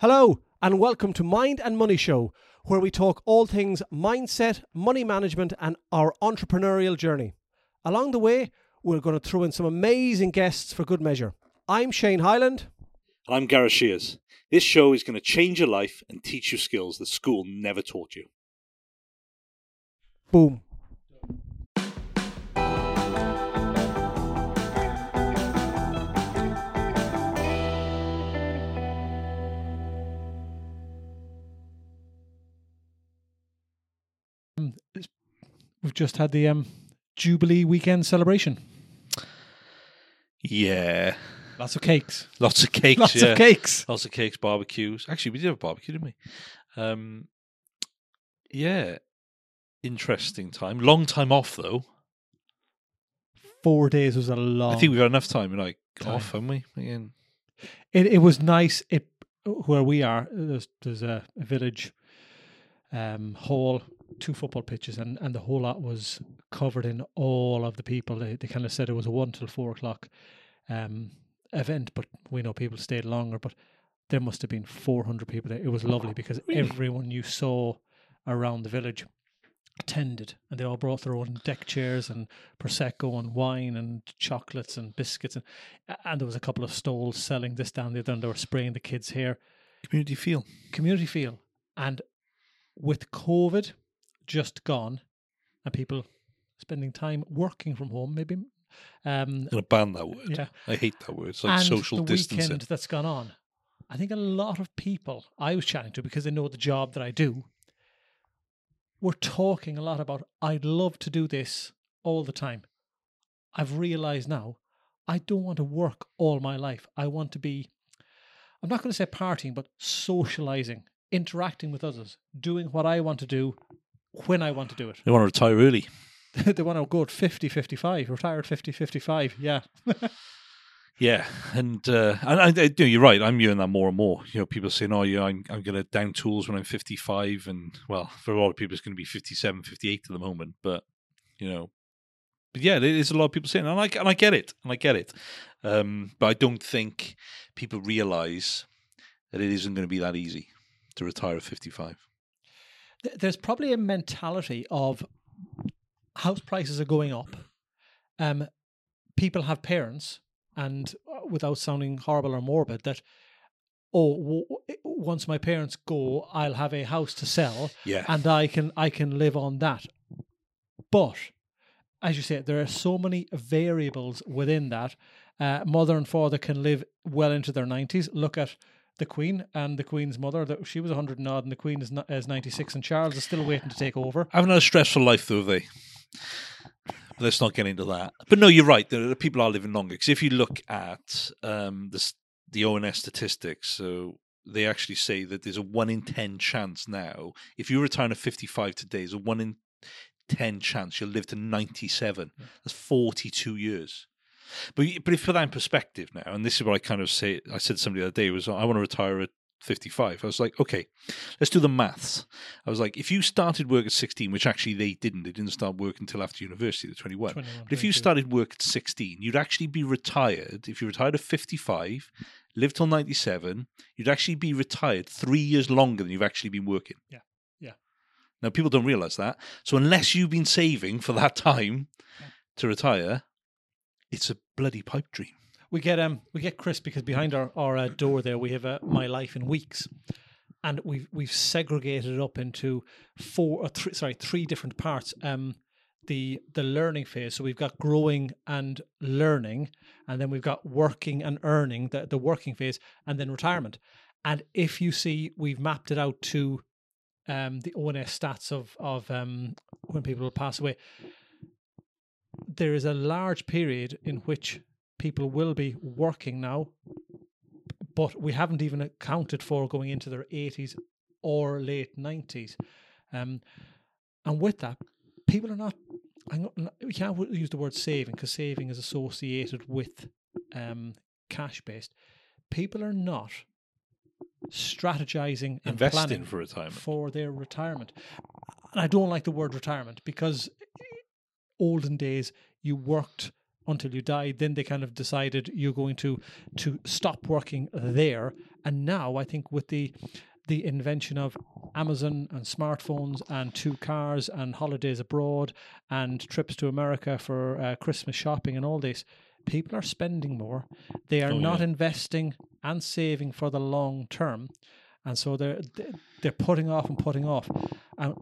Hello, and welcome to Mind and Money Show, where we talk all things mindset, money management, and our entrepreneurial journey. Along the way, we're going to throw in some amazing guests for good measure. I'm Shane Highland. And I'm Gareth Shears. This show is going to change your life and teach you skills that school never taught you. Boom. Just had the um, Jubilee weekend celebration. Yeah. Lots of cakes. Lots of cakes. Lots yeah. of cakes. Lots of cakes, barbecues. Actually, we did have a barbecue, didn't we? Um, yeah. Interesting time. Long time off, though. Four days was a long. I think we've got enough time, like, Time. off, haven't we? Again. it, it was nice. It where we are. There's there's a, a village um, hall, two football pitches, and and the whole lot was covered in all of the people. They they kind of said it was a one till four o'clock um, event, but we know people stayed longer. But there must have been four hundred people there. It was lovely because Really? everyone you saw around the village attended and they all brought their own deck chairs and prosecco and wine and chocolates and biscuits and and there was a couple of stalls selling this down the other and they were spraying the kids hair Community feel. community feel and with covid just gone and people spending time working from home maybe um I'm going to ban that word. yeah I hate that word. It's like and social the distancing. weekend that's gone on i think a lot of people i was chatting to because they know the job that i do we're talking a lot about i'd love to do this all the time i've realized now i don't want to work all my life i want to be i'm not going to say partying but socializing interacting with others doing what i want to do when i want to do it They want to retire early. they want to go at 50 55 retire at 50 55 yeah Yeah, and uh, and I, I, you know, you're right. I'm hearing that more and more. You know, people saying, "Oh, yeah, I'm I'm going to down tools when I'm 55," and well, for a lot of people, it's going to be 57, 58 at the moment. But you know, but yeah, there's a lot of people saying, and I and I get it, and I get it. Um, but I don't think people realise that it isn't going to be that easy to retire at 55. Th- there's probably a mentality of house prices are going up. Um, people have parents, and uh, without sounding horrible or morbid, that oh, w- once my parents go, I'll have a house to sell, Yeah, and I can I can live on that. But as you say, there are so many variables within that. Uh, mother and father can live well into their nineties. Look at the Queen and the Queen's mother. That she was hundred and odd, and the Queen is, is ninety six, and Charles is still waiting to take over. had a stressful life though, they? But let's not get into that. But no, you're right. The, the people are living longer because if you look at um, the the ONS statistics, so they actually say that there's a one in ten chance now. If you retire at 55 today, there's a one in ten chance you'll live to 97. That's 42 years. But but if you put that in perspective now, and this is what I kind of say, I said to somebody the other day was I want to retire at 55. I was like, okay, let's do the maths. I was like, if you started work at 16, which actually they didn't, they didn't start work until after university, at 21. 21, But if you started work at 16, you'd actually be retired. If you retired at 55, lived till 97, you'd actually be retired three years longer than you've actually been working. Yeah. Yeah. Now, people don't realize that. So, unless you've been saving for that time Yeah. to retire, it's a bloody pipe dream. we get um we get Chris because behind our our uh, door there we have uh, my life in weeks, and we've we've segregated it up into four or three sorry three different parts. Um, the the learning phase. So we've got growing and learning, and then we've got working and earning the the working phase, and then retirement. And if you see, we've mapped it out to um, the ONS stats of of um, when people will pass away. There is a large period in which people will be working now, but we haven't even accounted for going into their 80s or late 90s. Um, and with that, people are not, I'm not we can't use the word saving because saving is associated with um, cash based. People are not strategizing Investing for retirement. for their retirement. And I don't like the word retirement because olden days you worked until you died then they kind of decided you're going to to stop working there And now I think with the the invention of Amazon and smartphones and two cars and holidays abroad and trips to America for uh, Christmas shopping and all this, people are spending more. They are Oh, not yeah. investing and saving for the long term, and so they're they're putting off and putting off. And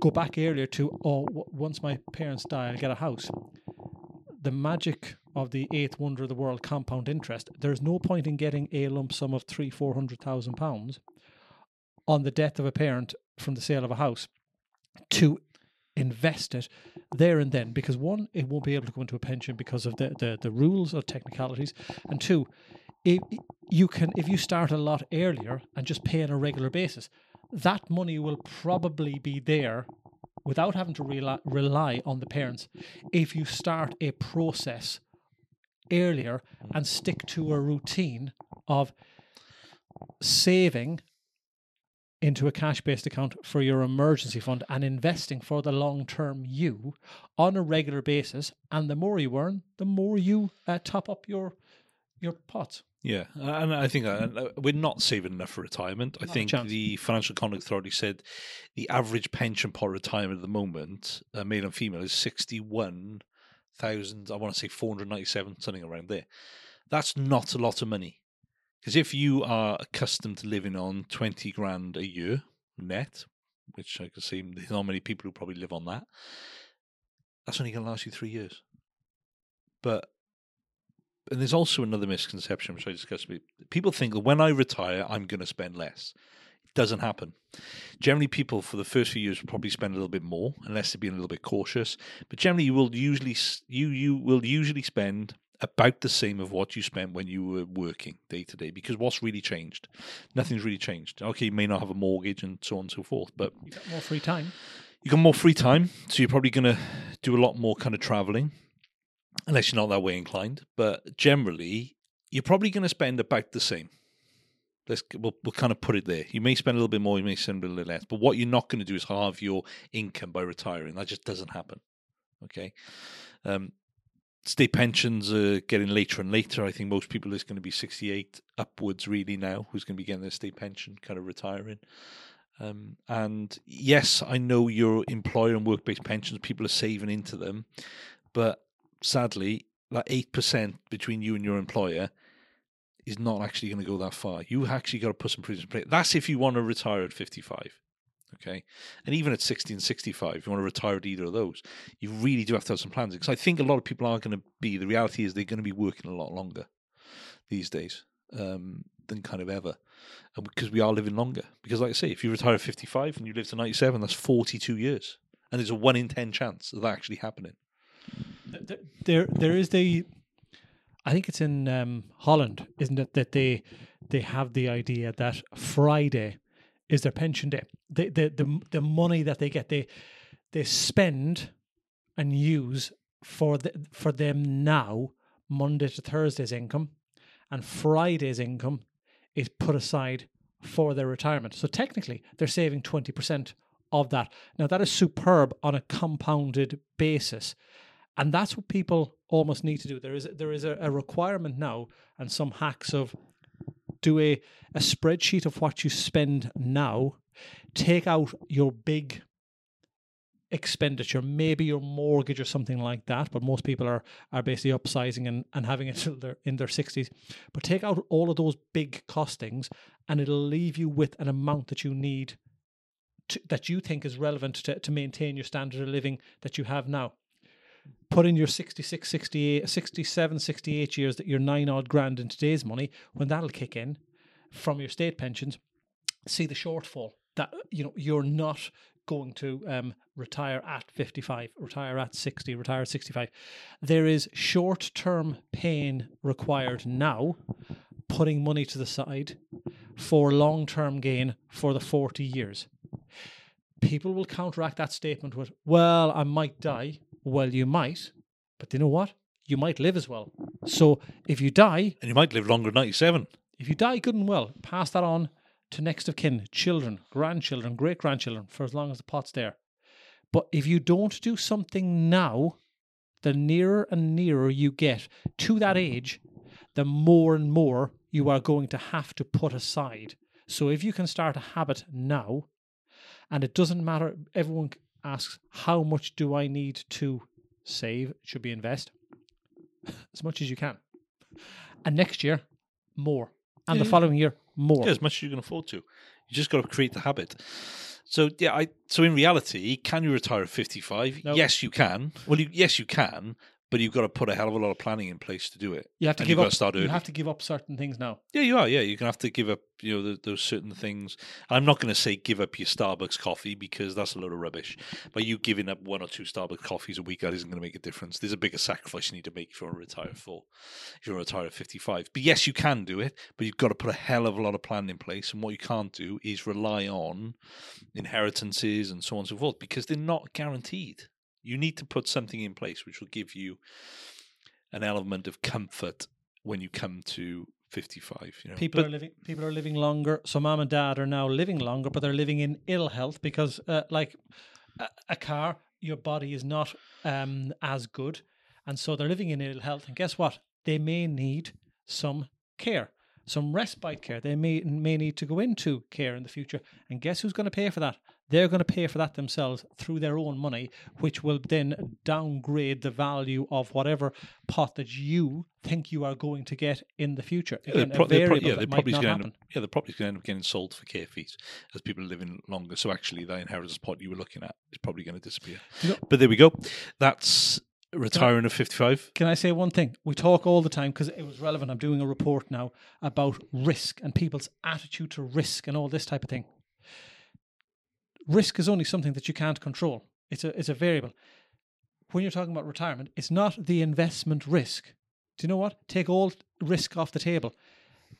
go back earlier to oh, w- once my parents die, I'll get a house. The magic of the eighth wonder of the world, compound interest. There's no point in getting a lump sum of three, four hundred thousand pounds on the death of a parent from the sale of a house to invest it there and then because one it won't be able to go into a pension because of the the, the rules or technicalities and two if you can if you start a lot earlier and just pay on a regular basis that money will probably be there without having to rely, rely on the parents if you start a process earlier and stick to a routine of saving into a cash based account for your emergency fund and investing for the long term you on a regular basis. And the more you earn, the more you uh, top up your your pot. Yeah, and I think uh, we're not saving enough for retirement. I Not think the Financial Conduct Authority said the average pension pot retirement at the moment, uh, male and female, is sixty-one thousand. I want to say four hundred ninety-seven, something around there. That's not a lot of money, because if you are accustomed to living on twenty grand a year net, which I can see there's not many people who probably live on that, that's only going to last you three years. But and there's also another misconception which I discussed with people think that when I retire, I'm going to spend less. It doesn't happen. Generally, people for the first few years will probably spend a little bit more, unless they're being a little bit cautious. But generally, you will usually you you will usually spend about the same of what you spent when you were working day to day. Because what's really changed? Nothing's really changed. Okay, you may not have a mortgage and so on and so forth, but You got more free time. you got more free time, so you're probably going to do a lot more kind of traveling, unless you're not that way inclined. But generally, you're probably going to spend about the same. Let's we'll, we'll kind of put it there. You may spend a little bit more, you may spend a little less, but what you're not going to do is halve your income by retiring. That just doesn't happen. Okay. Um, state pensions are getting later and later. I think most people is going to be 68 upwards really now. Who's going to be getting their state pension, kind of retiring. Um, and yes, I know your employer and work based pensions, people are saving into them, but sadly, that eight percent between you and your employer is not actually going to go that far. You actually got to put some provisions in place. That's if you want to retire at fifty-five. Okay, and even at 60 and 65, if you want to retire at either of those, you really do have to have some plans. Because I think a lot of people are going to be, the reality is they're going to be working a lot longer these days um, than kind of ever. And because we are living longer. Because, like I say, if you retire at 55 and you live to 97, that's 42 years. And there's a 1 in 10 chance of that actually happening. Th- There, there is the. I think it's in um, Holland, isn't it? That they they have the idea that Friday is their pension day. The the the, the money that they get, they they spend and use for the, for them now Monday to Thursday's income, and Friday's income is put aside for their retirement. So technically, they're saving twenty percent of that. Now that is superb on a compounded basis and that's what people almost need to do. There is there is a, a requirement now and some hacks of do a, a spreadsheet of what you spend now. Take out your big expenditure. Maybe your mortgage or something like that but most people are are basically upsizing and, and having it till they're in their 60s but take out all of those big costings and it'll leave you with an amount that you need to, that you think is relevant to, to maintain your standard of living that you have now put in your 66, 68, 67, 68 years that you're nine odd grand in today's money, when that'll kick in from your state pensions, see the shortfall that you know you're not going to um, retire at 55, retire at 60, retire at 65. There is short term pain required now, putting money to the side for long term gain for the 40 years. People will counteract that statement with, well, I might die. Well, you might, but you know what? You might live as well. So if you die, And you might live longer than 97. if you die good and well, pass that on to next of kin, children, grandchildren, great grandchildren, for as long as the pot's there. But if you don't do something now, the nearer and nearer you get to that age, the more and more you are going to have to put aside. So if you can start a habit now, and it doesn't matter, everyone asks, how much do I need to save? Should be invest as much as you can. And next year, more. And the following year, more. Yeah, as much as you can afford to. You just got to create the habit. So yeah, I so in reality, can you retire at fifty five? No. Yes, you can. Well, you, yes, you can, but you've got to put a hell of a lot of planning in place to do it. You have to And give up. start you have to give up certain things now. Yeah, you are. Yeah, you're gonna have to give up. You know, th those certain things. I'm not going to say give up your Starbucks coffee because that's a load of rubbish. But you giving up one or two Starbucks coffees a week that isn't going to make a difference. There's a bigger sacrifice you need to make if you want to retire full. If you want to retire at 55, but yes, you can do it. But you've got to put a hell of a lot of planning in place. And what you can't do is rely on inheritances and so on and so forth because they're not guaranteed. You need to put something in place which will give you an element of comfort when you come to 55. You know, People But- are living. People are living longer. So mom and dad are now living longer, but they're living in ill health because, uh, like a, a car, your body is not um, as good, and so they're living in ill health. And guess what? They may need some care, some respite care. They may may need to go into care in the future. And guess who's going to pay for that? They're going to pay for that themselves through their own money, which will then downgrade the value of whatever pot that you think you are going to get in the future. Yeah, they're Again, pro- pro- yeah, that they're probably going to yeah, going to end up getting sold for care fees as people are living longer. So actually, that inheritance pot you were looking at is probably going to disappear. You know- but there we go. That's retiring at 55. Can I say one thing? We talk all the time because it was relevant. I'm doing a report now about risk and people's attitude to risk and all this type of thing. Risk is only something that you can't control. It's a it's a variable. When you're talking about retirement, it's not the investment risk. Do you know what? Take all risk off the table.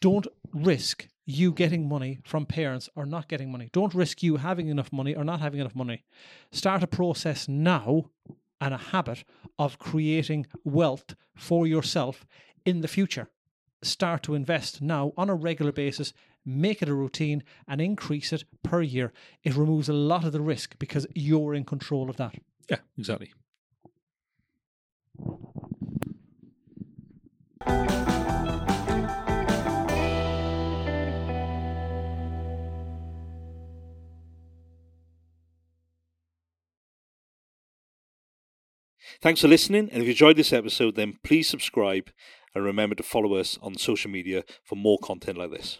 Don't risk you getting money from parents or not getting money. Don't risk you having enough money or not having enough money. Start a process now and a habit of creating wealth for yourself in the future. Start to invest now on a regular basis, make it a routine, and increase it per year. It removes a lot of the risk because you're in control of that. Yeah, exactly. Thanks for listening, and if you enjoyed this episode, then please subscribe and remember to follow us on social media for more content like this.